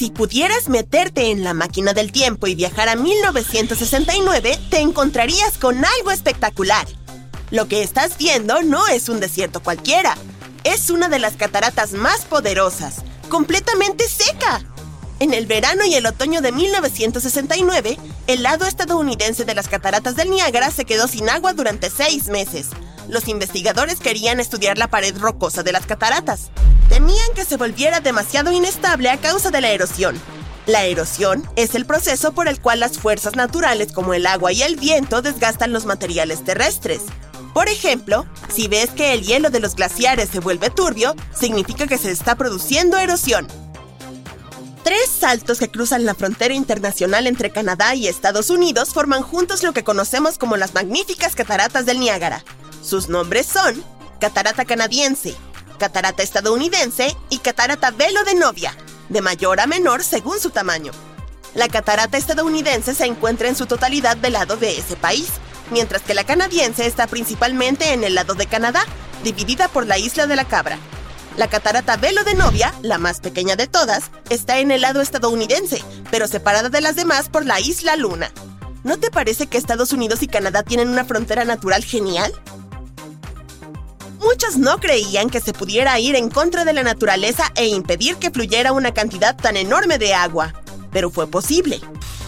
Si pudieras meterte en la máquina del tiempo y viajar a 1969, te encontrarías con algo espectacular. Lo que estás viendo no es un desierto cualquiera. Es una de las cataratas más poderosas, completamente seca. En el verano y el otoño de 1969, el lado estadounidense de las cataratas del Niágara se quedó sin agua durante seis meses. Los investigadores querían estudiar la pared rocosa de las cataratas. Temían que se volviera demasiado inestable a causa de la erosión. La erosión es el proceso por el cual las fuerzas naturales como el agua y el viento desgastan los materiales terrestres. Por ejemplo, si ves que el hielo de los glaciares se vuelve turbio, significa que se está produciendo erosión. Tres saltos que cruzan la frontera internacional entre Canadá y Estados Unidos forman juntos lo que conocemos como las magníficas cataratas del Niágara. Sus nombres son Catarata Canadiense, catarata estadounidense y catarata velo de novia, de mayor a menor según su tamaño. La catarata estadounidense se encuentra en su totalidad del lado de ese país, mientras que la canadiense está principalmente en el lado de Canadá, dividida por la isla de la Cabra. La catarata Velo de Novia, la más pequeña de todas, está en el lado estadounidense, pero separada de las demás por la isla Luna. ¿No te parece que Estados Unidos y Canadá tienen una frontera natural genial? Muchos no creían que se pudiera ir en contra de la naturaleza e impedir que fluyera una cantidad tan enorme de agua, pero fue posible.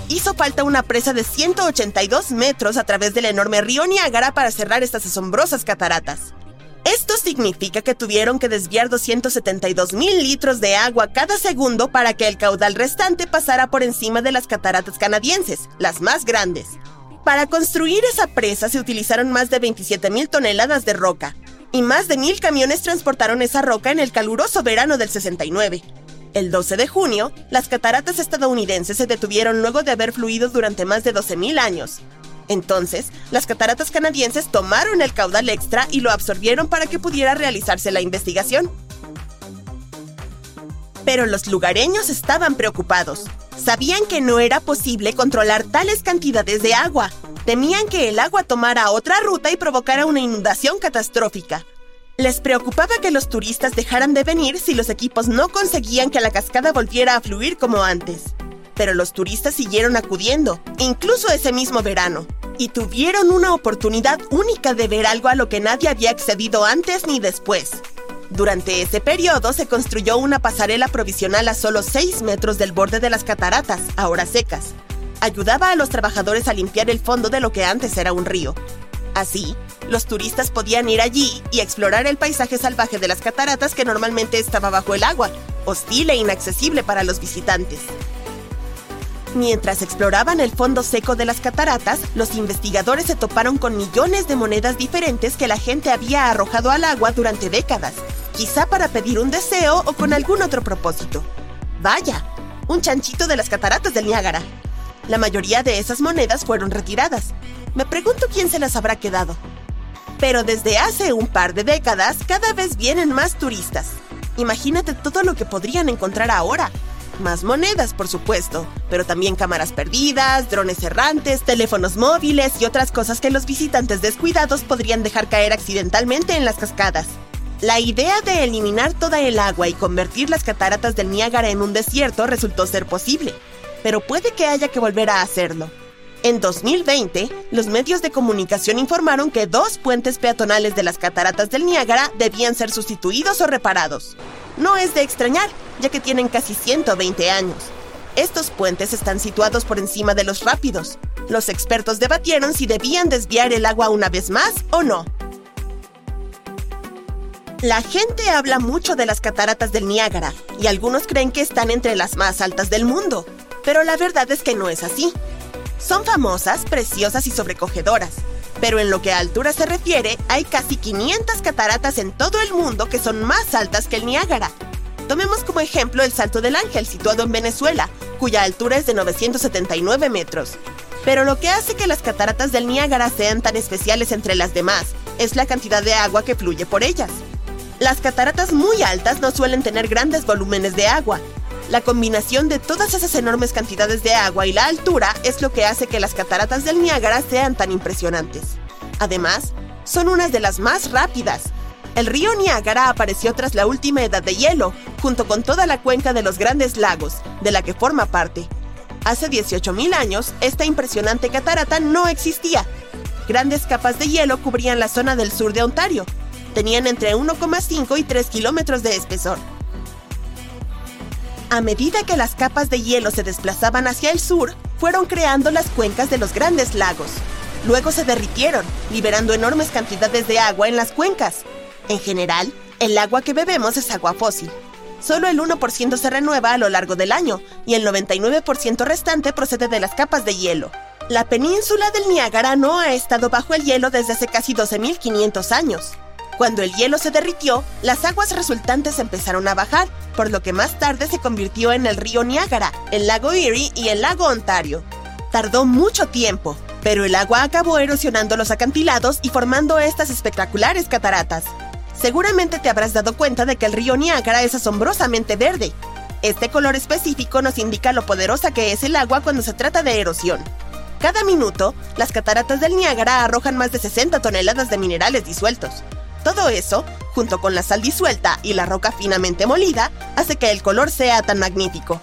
Hizo falta una presa de 182 metros a través del enorme río Niágara para cerrar estas asombrosas cataratas. Esto significa que tuvieron que desviar 272 mil litros de agua cada segundo para que el caudal restante pasara por encima de las cataratas canadienses, las más grandes. Para construir esa presa se utilizaron más de 27 mil toneladas de roca, y más de mil camiones transportaron esa roca en el caluroso verano del 69. El 12 de junio, las cataratas estadounidenses se detuvieron luego de haber fluido durante más de 12.000 años. Entonces, las cataratas canadienses tomaron el caudal extra y lo absorbieron para que pudiera realizarse la investigación. Pero los lugareños estaban preocupados. Sabían que no era posible controlar tales cantidades de agua, Temían que el agua tomara otra ruta y provocara una inundación catastrófica. Les preocupaba que los turistas dejaran de venir si los equipos no conseguían que la cascada volviera a fluir como antes. Pero los turistas siguieron acudiendo, incluso ese mismo verano, y tuvieron una oportunidad única de ver algo a lo que nadie había accedido antes ni después. Durante ese periodo se construyó una pasarela provisional a solo 6 metros del borde de las cataratas, ahora secas, ayudaba a los trabajadores a limpiar el fondo de lo que antes era un río. Así, los turistas podían ir allí y explorar el paisaje salvaje de las cataratas que normalmente estaba bajo el agua, hostil e inaccesible para los visitantes. Mientras exploraban el fondo seco de las cataratas, los investigadores se toparon con millones de monedas diferentes que la gente había arrojado al agua durante décadas, quizá para pedir un deseo o con algún otro propósito. Vaya, un chanchito de las cataratas del Niágara. La mayoría de esas monedas fueron retiradas. Me pregunto quién se las habrá quedado. Pero desde hace un par de décadas cada vez vienen más turistas. Imagínate todo lo que podrían encontrar ahora. Más monedas, por supuesto, pero también cámaras perdidas, drones errantes, teléfonos móviles y otras cosas que los visitantes descuidados podrían dejar caer accidentalmente en las cascadas. La idea de eliminar toda el agua y convertir las cataratas del Niágara en un desierto resultó ser posible pero puede que haya que volver a hacerlo. En 2020, los medios de comunicación informaron que dos puentes peatonales de las cataratas del Niágara debían ser sustituidos o reparados. No es de extrañar, ya que tienen casi 120 años. Estos puentes están situados por encima de los rápidos. Los expertos debatieron si debían desviar el agua una vez más o no. La gente habla mucho de las cataratas del Niágara y algunos creen que están entre las más altas del mundo pero la verdad es que no es así. Son famosas, preciosas y sobrecogedoras, pero en lo que a altura se refiere, hay casi 500 cataratas en todo el mundo que son más altas que el Niágara. Tomemos como ejemplo el Salto del Ángel, situado en Venezuela, cuya altura es de 979 metros. Pero lo que hace que las cataratas del Niágara sean tan especiales entre las demás es la cantidad de agua que fluye por ellas. Las cataratas muy altas no suelen tener grandes volúmenes de agua. La combinación de todas esas enormes cantidades de agua y la altura es lo que hace que las cataratas del Niágara sean tan impresionantes. Además, son unas de las más rápidas. El río Niágara apareció tras la última edad de hielo, junto con toda la cuenca de los grandes lagos, de la que forma parte. Hace 18.000 años, esta impresionante catarata no existía. Grandes capas de hielo cubrían la zona del sur de Ontario. Tenían entre 1,5 y 3 kilómetros de espesor. A medida que las capas de hielo se desplazaban hacia el sur, fueron creando las cuencas de los grandes lagos. Luego se derritieron, liberando enormes cantidades de agua en las cuencas. En general, el agua que bebemos es agua fósil. Solo el 1% se renueva a lo largo del año y el 99% restante procede de las capas de hielo. La península del Niágara no ha estado bajo el hielo desde hace casi 12.500 años. Cuando el hielo se derritió, las aguas resultantes empezaron a bajar, por lo que más tarde se convirtió en el río Niágara, el lago Erie y el lago Ontario. Tardó mucho tiempo, pero el agua acabó erosionando los acantilados y formando estas espectaculares cataratas. Seguramente te habrás dado cuenta de que el río Niágara es asombrosamente verde. Este color específico nos indica lo poderosa que es el agua cuando se trata de erosión. Cada minuto, las cataratas del Niágara arrojan más de 60 toneladas de minerales disueltos. Todo eso, junto con la sal disuelta y la roca finamente molida, hace que el color sea tan magnífico.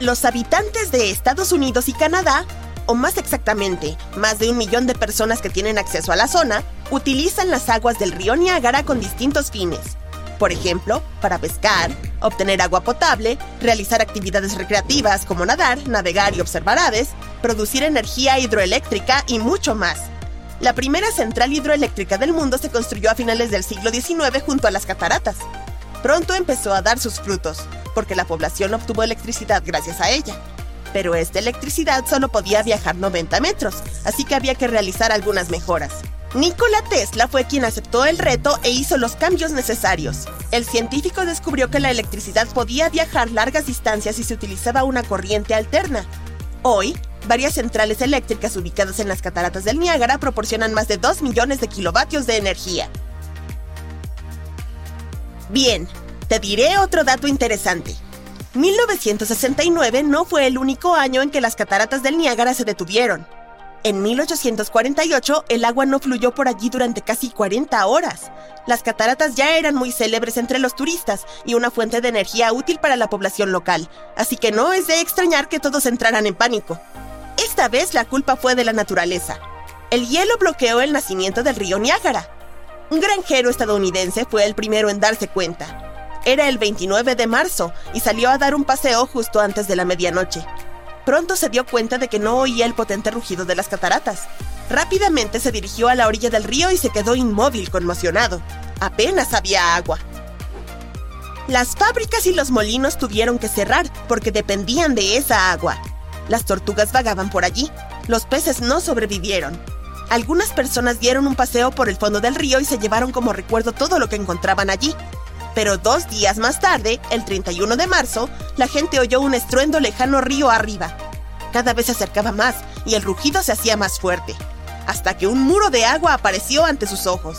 Los habitantes de Estados Unidos y Canadá o más exactamente, más de un millón de personas que tienen acceso a la zona, utilizan las aguas del río Niágara con distintos fines. Por ejemplo, para pescar, obtener agua potable, realizar actividades recreativas como nadar, navegar y observar aves, producir energía hidroeléctrica y mucho más. La primera central hidroeléctrica del mundo se construyó a finales del siglo XIX junto a las cataratas. Pronto empezó a dar sus frutos, porque la población obtuvo electricidad gracias a ella pero esta electricidad solo podía viajar 90 metros, así que había que realizar algunas mejoras. Nikola Tesla fue quien aceptó el reto e hizo los cambios necesarios. El científico descubrió que la electricidad podía viajar largas distancias si se utilizaba una corriente alterna. Hoy, varias centrales eléctricas ubicadas en las cataratas del Niágara proporcionan más de 2 millones de kilovatios de energía. Bien, te diré otro dato interesante. 1969 no fue el único año en que las cataratas del Niágara se detuvieron. En 1848 el agua no fluyó por allí durante casi 40 horas. Las cataratas ya eran muy célebres entre los turistas y una fuente de energía útil para la población local, así que no es de extrañar que todos entraran en pánico. Esta vez la culpa fue de la naturaleza. El hielo bloqueó el nacimiento del río Niágara. Un granjero estadounidense fue el primero en darse cuenta. Era el 29 de marzo y salió a dar un paseo justo antes de la medianoche. Pronto se dio cuenta de que no oía el potente rugido de las cataratas. Rápidamente se dirigió a la orilla del río y se quedó inmóvil, conmocionado. Apenas había agua. Las fábricas y los molinos tuvieron que cerrar porque dependían de esa agua. Las tortugas vagaban por allí. Los peces no sobrevivieron. Algunas personas dieron un paseo por el fondo del río y se llevaron como recuerdo todo lo que encontraban allí. Pero dos días más tarde, el 31 de marzo, la gente oyó un estruendo lejano río arriba. Cada vez se acercaba más y el rugido se hacía más fuerte, hasta que un muro de agua apareció ante sus ojos.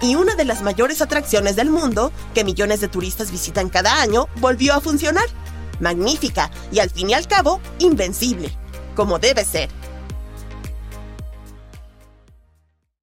Y una de las mayores atracciones del mundo, que millones de turistas visitan cada año, volvió a funcionar. Magnífica y al fin y al cabo, invencible, como debe ser.